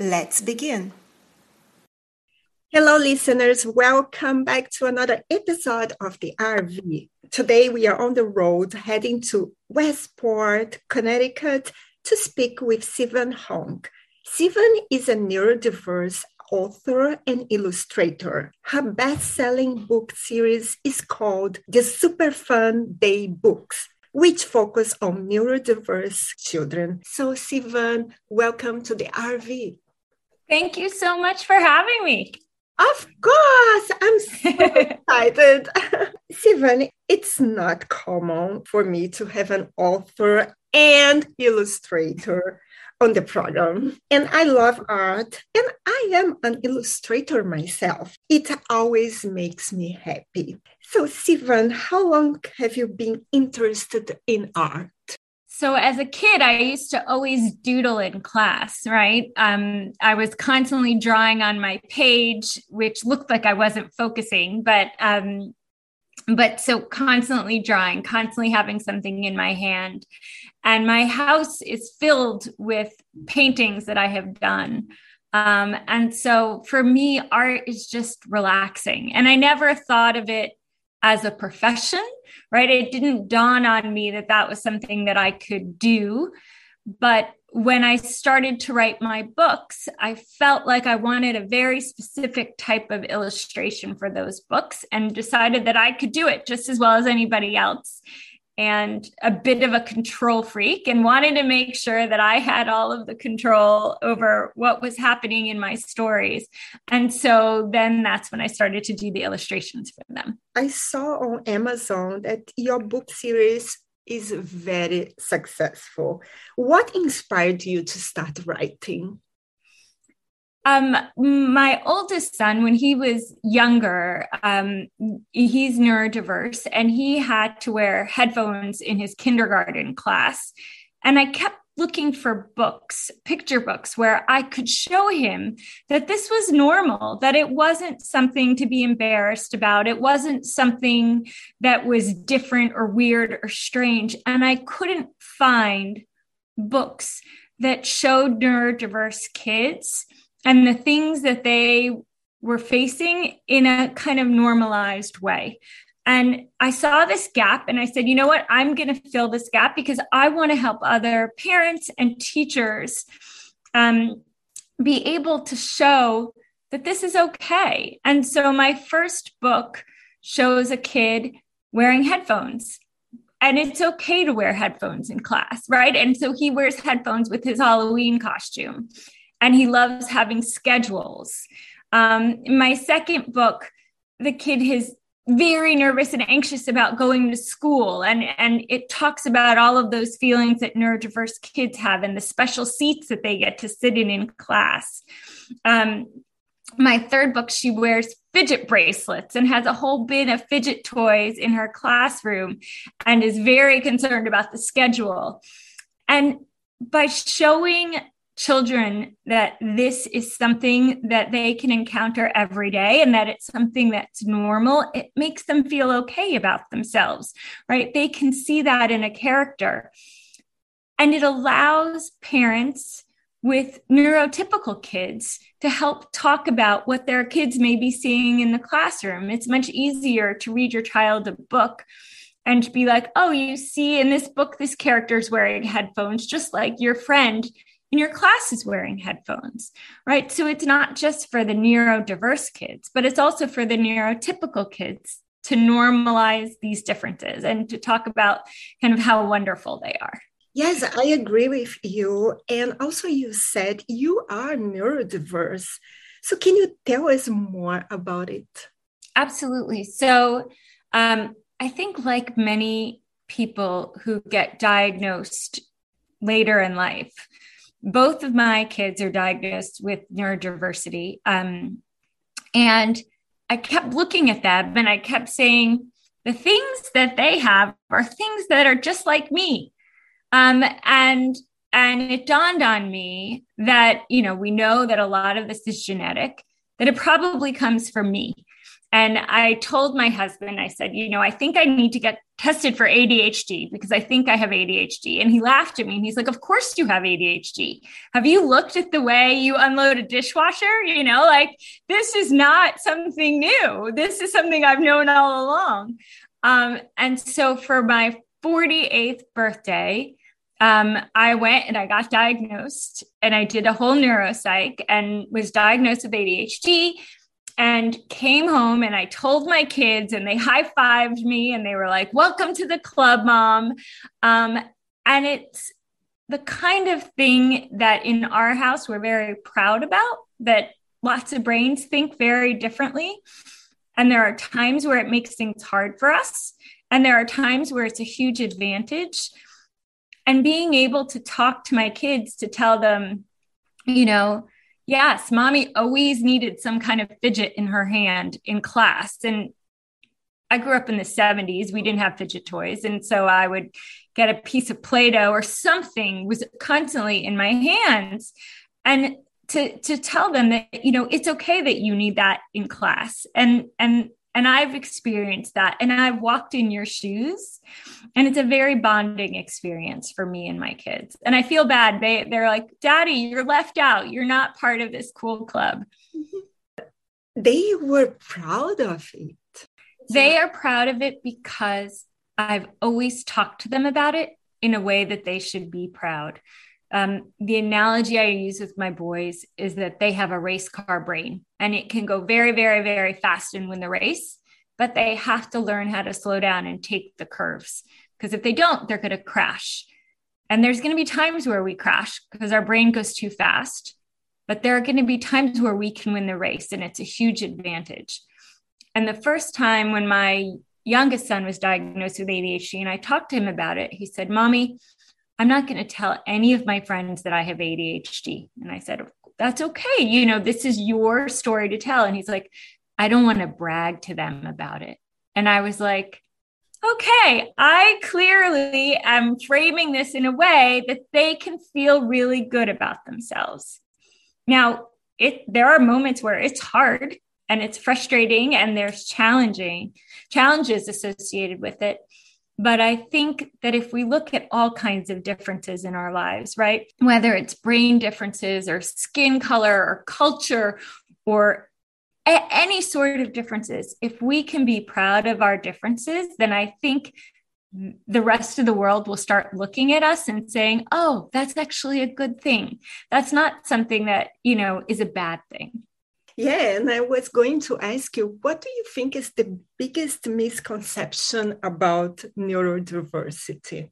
Let's begin. Hello, listeners. Welcome back to another episode of the RV. Today, we are on the road heading to Westport, Connecticut to speak with Sivan Hong. Sivan is a neurodiverse author and illustrator. Her best selling book series is called The Super Fun Day Books which focus on neurodiverse children. So, Sivan, welcome to the RV. Thank you so much for having me. Of course, I'm so excited. Sivan, it's not common for me to have an author and illustrator on the program. And I love art, and I am an illustrator myself. It always makes me happy. So, Sivan, how long have you been interested in art? So, as a kid, I used to always doodle in class, right? Um, I was constantly drawing on my page, which looked like I wasn't focusing, but um, but so constantly drawing, constantly having something in my hand. And my house is filled with paintings that I have done. Um, and so for me, art is just relaxing. And I never thought of it as a profession, right? It didn't dawn on me that that was something that I could do. But when I started to write my books, I felt like I wanted a very specific type of illustration for those books and decided that I could do it just as well as anybody else. And a bit of a control freak, and wanted to make sure that I had all of the control over what was happening in my stories. And so then that's when I started to do the illustrations for them. I saw on Amazon that your book series is very successful. What inspired you to start writing? Um, my oldest son, when he was younger, um, he's neurodiverse and he had to wear headphones in his kindergarten class. And I kept looking for books, picture books, where I could show him that this was normal, that it wasn't something to be embarrassed about. It wasn't something that was different or weird or strange. And I couldn't find books that showed neurodiverse kids and the things that they were facing in a kind of normalized way. And I saw this gap and I said, you know what? I'm going to fill this gap because I want to help other parents and teachers um, be able to show that this is okay. And so my first book shows a kid wearing headphones. And it's okay to wear headphones in class, right? And so he wears headphones with his Halloween costume and he loves having schedules. Um, my second book, the kid is very nervous and anxious about going to school and and it talks about all of those feelings that neurodiverse kids have and the special seats that they get to sit in in class um, my third book she wears fidget bracelets and has a whole bin of fidget toys in her classroom and is very concerned about the schedule and by showing children that this is something that they can encounter every day and that it's something that's normal, it makes them feel okay about themselves, right? They can see that in a character. And it allows parents with neurotypical kids to help talk about what their kids may be seeing in the classroom. It's much easier to read your child a book and to be like, oh, you see in this book, this character is wearing headphones, just like your friend in your class is wearing headphones, right? So it's not just for the neurodiverse kids, but it's also for the neurotypical kids to normalize these differences and to talk about kind of how wonderful they are. Yes, I agree with you. And also, you said you are neurodiverse. So, can you tell us more about it? Absolutely. So, um, I think, like many people who get diagnosed later in life, both of my kids are diagnosed with neurodiversity. Um, and I kept looking at them and I kept saying, the things that they have are things that are just like me. Um, and and it dawned on me that you know we know that a lot of this is genetic that it probably comes from me and I told my husband, I said, you know, I think I need to get tested for ADHD because I think I have ADHD. And he laughed at me and he's like, Of course you have ADHD. Have you looked at the way you unload a dishwasher? You know, like this is not something new. This is something I've known all along. Um, and so for my 48th birthday, um, I went and I got diagnosed and I did a whole neuropsych and was diagnosed with ADHD and came home and I told my kids and they high fived me and they were like, Welcome to the club, mom. Um, and it's the kind of thing that in our house we're very proud about, that lots of brains think very differently. And there are times where it makes things hard for us. And there are times where it's a huge advantage. And being able to talk to my kids to tell them, you know, Yes, mommy always needed some kind of fidget in her hand in class. And I grew up in the 70s. We didn't have fidget toys. And so I would get a piece of Play Doh or something was constantly in my hands. And to, to tell them that, you know, it's okay that you need that in class. And, and and I've experienced that. And I've walked in your shoes. And it's a very bonding experience for me and my kids. And I feel bad. They they're like, Daddy, you're left out. You're not part of this cool club. Mm-hmm. They were proud of it. They are proud of it because I've always talked to them about it in a way that they should be proud. Um, the analogy I use with my boys is that they have a race car brain and it can go very, very, very fast and win the race, but they have to learn how to slow down and take the curves because if they don't, they're going to crash. And there's going to be times where we crash because our brain goes too fast, but there are going to be times where we can win the race and it's a huge advantage. And the first time when my youngest son was diagnosed with ADHD and I talked to him about it, he said, Mommy, I'm not going to tell any of my friends that I have ADHD. And I said, That's okay. You know, this is your story to tell. And he's like, I don't want to brag to them about it. And I was like, okay, I clearly am framing this in a way that they can feel really good about themselves. Now, it there are moments where it's hard and it's frustrating and there's challenging challenges associated with it. But I think that if we look at all kinds of differences in our lives, right, whether it's brain differences or skin color or culture or a- any sort of differences, if we can be proud of our differences, then I think the rest of the world will start looking at us and saying, oh, that's actually a good thing. That's not something that, you know, is a bad thing. Yeah, and I was going to ask you, what do you think is the biggest misconception about neurodiversity?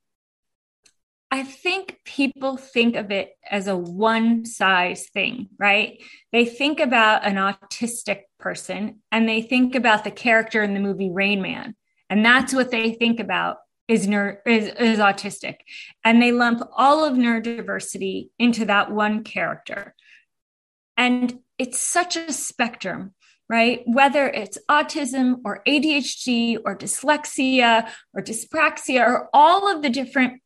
I think people think of it as a one size thing, right? They think about an autistic person and they think about the character in the movie Rain Man. And that's what they think about is, is, is autistic. And they lump all of neurodiversity into that one character. And it's such a spectrum, right? Whether it's autism or ADHD or dyslexia or dyspraxia or all of the different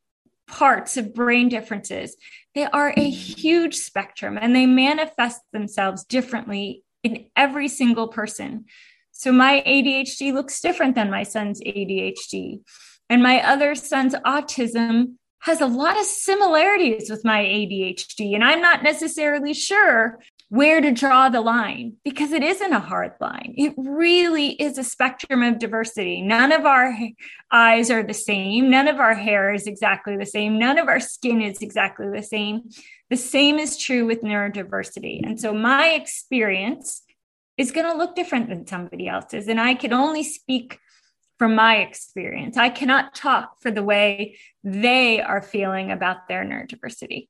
parts of brain differences, they are a huge spectrum and they manifest themselves differently in every single person. So my ADHD looks different than my son's ADHD. And my other son's autism has a lot of similarities with my ADHD. And I'm not necessarily sure where to draw the line because it isn't a hard line. It really is a spectrum of diversity. None of our eyes are the same. None of our hair is exactly the same. None of our skin is exactly the same. The same is true with neurodiversity. And so my experience is going to look different than somebody else's. And I can only speak from my experience. I cannot talk for the way they are feeling about their neurodiversity.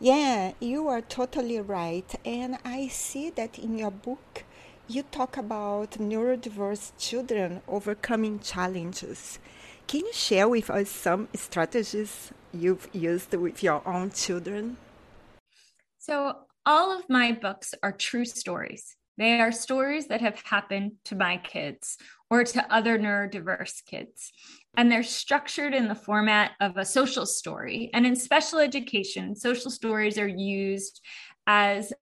Yeah, you are totally right. And I see that in your book, you talk about neurodiverse children overcoming challenges. Can you share with us some strategies you've used with your own children? So, all of my books are true stories. They are stories that have happened to my kids or to other neurodiverse kids. And they're structured in the format of a social story. And in special education, social stories are used as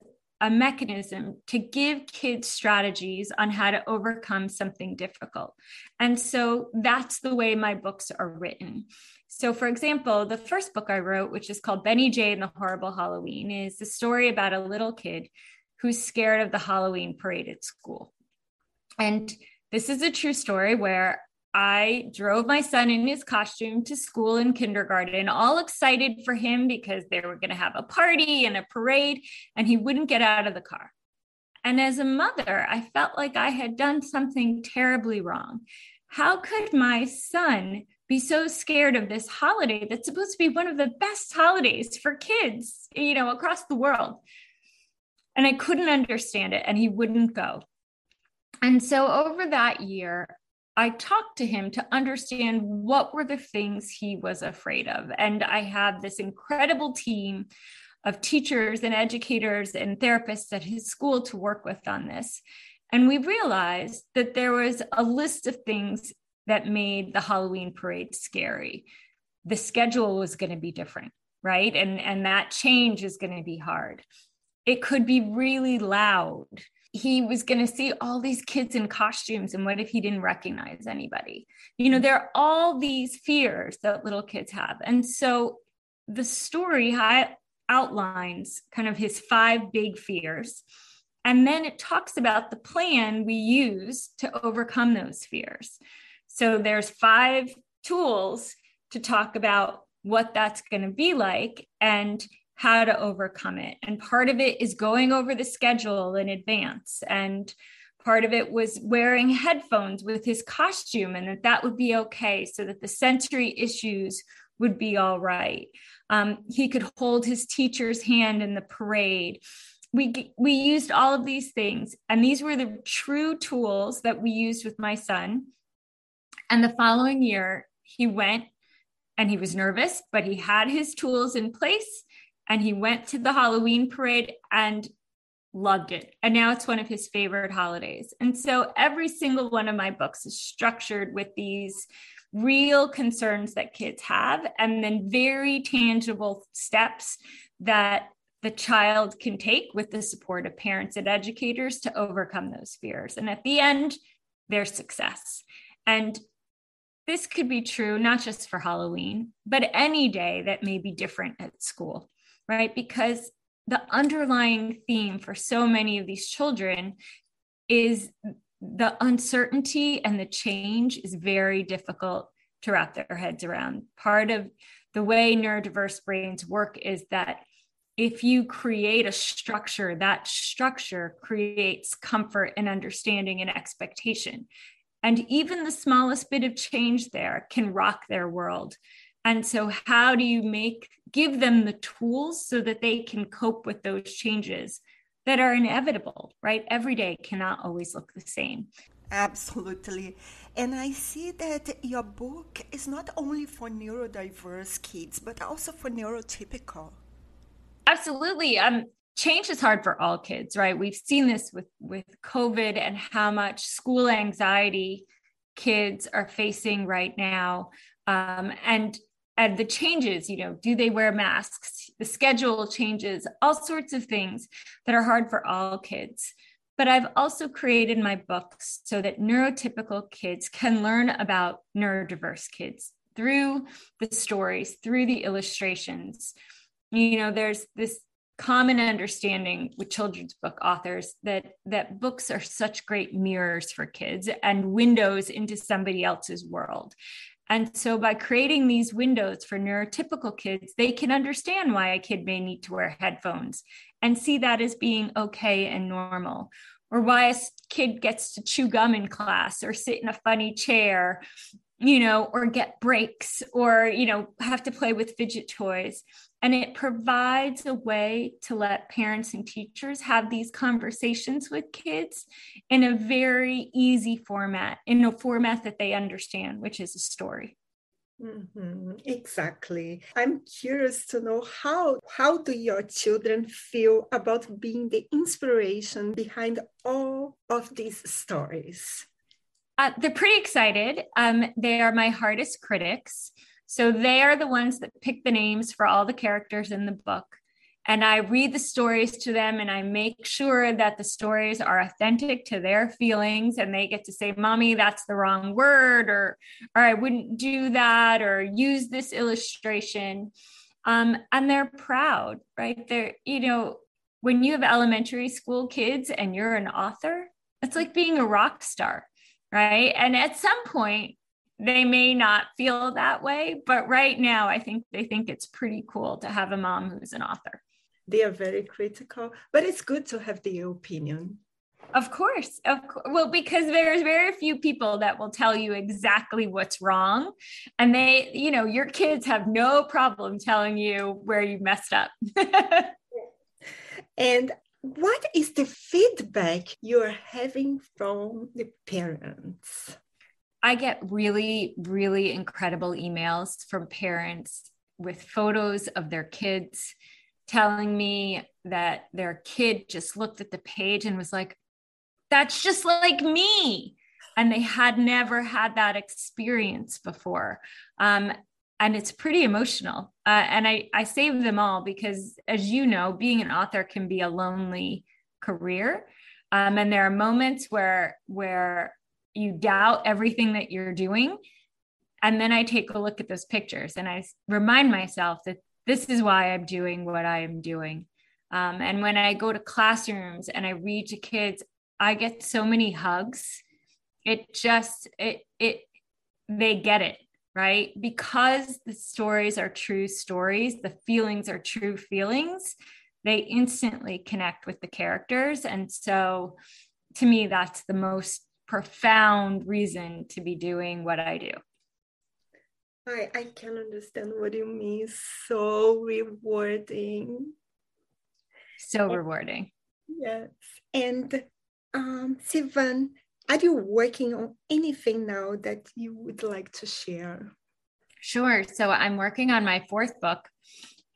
a mechanism to give kids strategies on how to overcome something difficult. And so that's the way my books are written. So, for example, the first book I wrote, which is called Benny J and the Horrible Halloween, is the story about a little kid who's scared of the Halloween parade at school. And this is a true story where I drove my son in his costume to school in kindergarten, all excited for him because they were going to have a party and a parade, and he wouldn't get out of the car. And as a mother, I felt like I had done something terribly wrong. How could my son be so scared of this holiday that's supposed to be one of the best holidays for kids, you know, across the world. And I couldn't understand it, and he wouldn't go. And so over that year, I talked to him to understand what were the things he was afraid of. And I have this incredible team of teachers and educators and therapists at his school to work with on this. And we realized that there was a list of things that made the Halloween parade scary. The schedule was going to be different, right? And, and that change is going to be hard. It could be really loud. He was going to see all these kids in costumes. And what if he didn't recognize anybody? You know, mm-hmm. there are all these fears that little kids have. And so the story outlines kind of his five big fears. And then it talks about the plan we use to overcome those fears. So there's five tools to talk about what that's going to be like and how to overcome it. And part of it is going over the schedule in advance. And part of it was wearing headphones with his costume and that that would be okay so that the sensory issues would be all right. Um, he could hold his teacher's hand in the parade. We, we used all of these things, and these were the true tools that we used with my son. And the following year, he went and he was nervous, but he had his tools in place and he went to the Halloween parade and loved it. And now it's one of his favorite holidays. And so every single one of my books is structured with these real concerns that kids have and then very tangible steps that the child can take with the support of parents and educators to overcome those fears. And at the end, their success. And this could be true not just for Halloween, but any day that may be different at school, right? Because the underlying theme for so many of these children is the uncertainty and the change is very difficult to wrap their heads around. Part of the way neurodiverse brains work is that if you create a structure, that structure creates comfort and understanding and expectation. And even the smallest bit of change there can rock their world. And so, how do you make, give them the tools so that they can cope with those changes that are inevitable, right? Every day cannot always look the same. Absolutely. And I see that your book is not only for neurodiverse kids, but also for neurotypical. Absolutely. Um, change is hard for all kids right we've seen this with with covid and how much school anxiety kids are facing right now um, and and the changes you know do they wear masks? The schedule changes all sorts of things that are hard for all kids. But i've also created my books so that neurotypical kids can learn about neurodiverse kids through the stories through the illustrations. You know there's this common understanding with children's book authors that that books are such great mirrors for kids and windows into somebody else's world And so, by creating these windows for neurotypical kids, they can understand why a kid may need to wear headphones and see that as being okay and normal, or why a kid gets to chew gum in class or sit in a funny chair, you know, or get breaks or, you know, have to play with fidget toys. And it provides a way to let parents and teachers have these conversations with kids in a very easy format, in a format that they understand, which is a story. Mm-hmm, exactly. I'm curious to know how how do your children feel about being the inspiration behind all of these stories? Uh, they're pretty excited. Um, they are my hardest critics. So they are the ones that pick the names for all the characters in the book. And I read the stories to them and I make sure that the stories are authentic to their feelings and they get to say, Mommy, that's the wrong word, or, or I wouldn't do that, or use this illustration. Um, and they're proud, right? They're, you know, when you have elementary school kids and you're an author, it's like being a rock star, right? And at some point, they may not feel that way, but right now, I think they think it's pretty cool to have a mom who's an author. They are very critical, but it's good to have their opinion. Of course, of course. Well, because there's very few people that will tell you exactly what's wrong, and they, you know, your kids have no problem telling you where you messed up. and what is the feedback you're having from the parents? I get really, really incredible emails from parents with photos of their kids telling me that their kid just looked at the page and was like, that's just like me. And they had never had that experience before. Um, and it's pretty emotional. Uh, and I, I save them all because, as you know, being an author can be a lonely career. Um, and there are moments where where you doubt everything that you're doing. And then i take a look at those pictures and i remind myself that this is why i'm doing what i am doing. Um, and when i go to classrooms and i read to kids i get so many hugs. It just it it they get it right? Because the stories are true stories the feelings are true feelings they instantly connect with the characters. And so to me that's the most profound reason to be doing what I do. I, I can understand what you mean. So rewarding. So rewarding. Yes. And um, Sivan, are you working on anything now that you would like to share? Sure. So I'm working on my fourth book,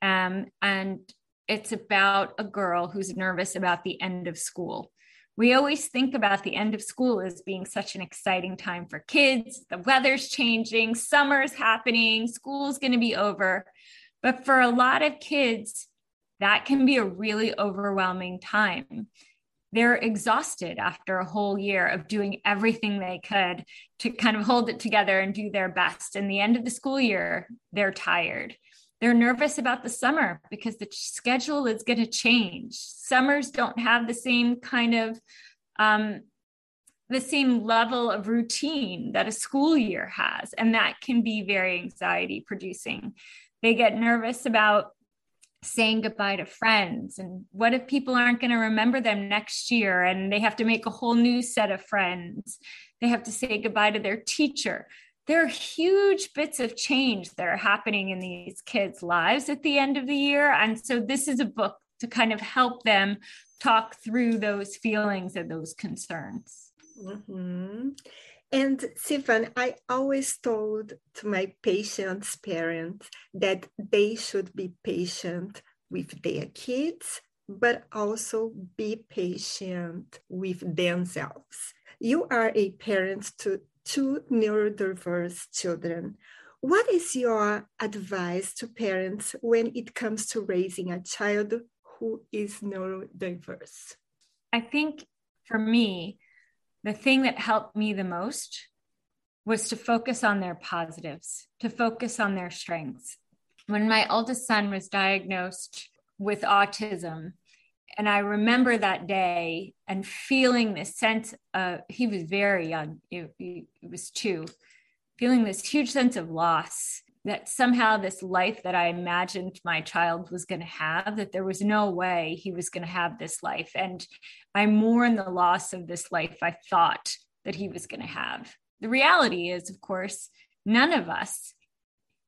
um, and it's about a girl who's nervous about the end of school we always think about the end of school as being such an exciting time for kids. The weather's changing, summer's happening, school's going to be over. But for a lot of kids, that can be a really overwhelming time. They're exhausted after a whole year of doing everything they could to kind of hold it together and do their best. And the end of the school year, they're tired. They're nervous about the summer because the schedule is going to change. Summers don't have the same kind of um, the same level of routine that a school year has, and that can be very anxiety producing. They get nervous about saying goodbye to friends and what if people aren't going to remember them next year and they have to make a whole new set of friends they have to say goodbye to their teacher there are huge bits of change that are happening in these kids' lives at the end of the year. And so this is a book to kind of help them talk through those feelings and those concerns. Mm-hmm. And Sivan, I always told to my patients' parents that they should be patient with their kids, but also be patient with themselves. You are a parent to two neurodiverse children. What is your advice to parents when it comes to raising a child who is neurodiverse? I think for me, the thing that helped me the most was to focus on their positives, to focus on their strengths. When my oldest son was diagnosed with autism, and I remember that day and feeling this sense of, he was very young, he was two, feeling this huge sense of loss that somehow this life that I imagined my child was going to have, that there was no way he was going to have this life. And I mourn the loss of this life I thought that he was going to have. The reality is, of course, none of us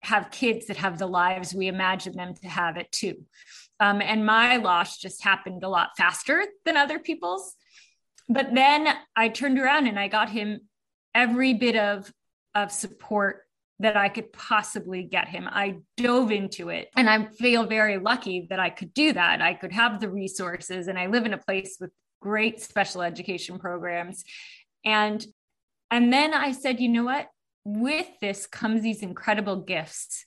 have kids that have the lives we imagine them to have it too. Um, and my loss just happened a lot faster than other people's. But then I turned around and I got him every bit of, of support that I could possibly get him. I dove into it and I feel very lucky that I could do that. I could have the resources and I live in a place with great special education programs. And and then I said, you know what? With this comes these incredible gifts.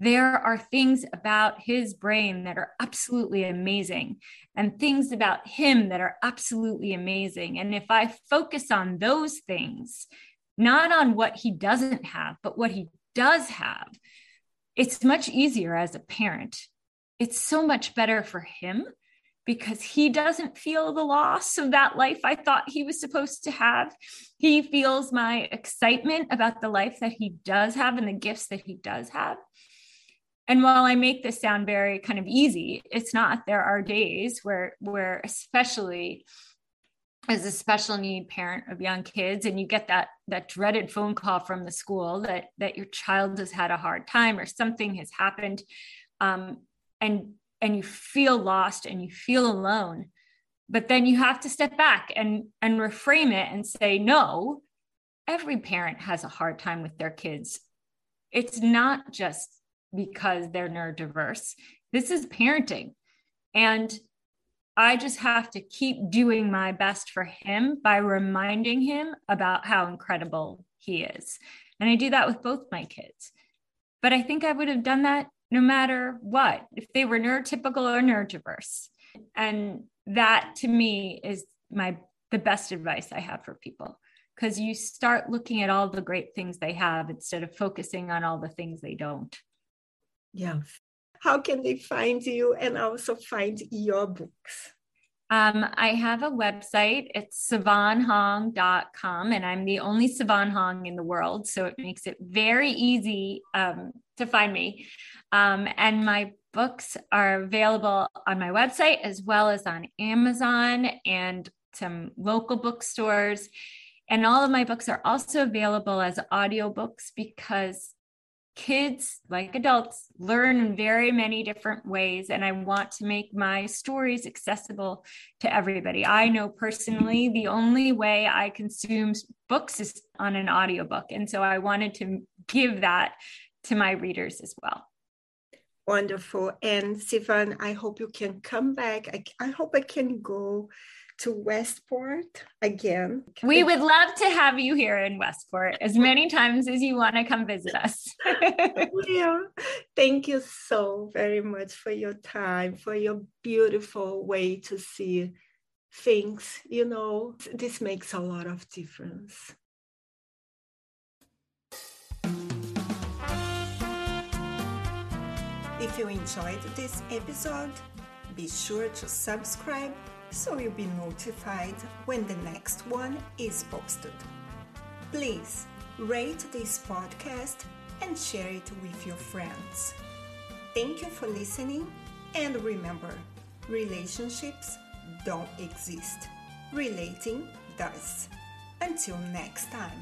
There are things about his brain that are absolutely amazing, and things about him that are absolutely amazing. And if I focus on those things, not on what he doesn't have, but what he does have, it's much easier as a parent. It's so much better for him because he doesn't feel the loss of that life I thought he was supposed to have. He feels my excitement about the life that he does have and the gifts that he does have. And while I make this sound very kind of easy, it's not. There are days where where especially as a special need parent of young kids and you get that that dreaded phone call from the school that that your child has had a hard time or something has happened um, and and you feel lost and you feel alone but then you have to step back and and reframe it and say no every parent has a hard time with their kids it's not just because they're neurodiverse this is parenting and I just have to keep doing my best for him by reminding him about how incredible he is. And I do that with both my kids. But I think I would have done that no matter what, if they were neurotypical or neurodiverse. And that to me is my the best advice I have for people because you start looking at all the great things they have instead of focusing on all the things they don't. Yeah, how can they find you and also find your books? Um, I have a website. It's sivanhong.com, and I'm the only Sivan Hong in the world. So it makes it very easy um, to find me. Um, and my books are available on my website as well as on Amazon and some local bookstores. And all of my books are also available as audiobooks because kids, like adults, learn in very many different ways. And I want to make my stories accessible to everybody. I know personally the only way I consume books is on an audiobook. And so I wanted to give that to my readers as well. Wonderful. And Sivan, I hope you can come back. I, I hope I can go to Westport again. We would love to have you here in Westport as many times as you want to come visit us. yeah. Thank you so very much for your time, for your beautiful way to see things. You know, this makes a lot of difference. If you enjoyed this episode, be sure to subscribe so you'll be notified when the next one is posted. Please rate this podcast and share it with your friends. Thank you for listening, and remember relationships don't exist, relating does. Until next time.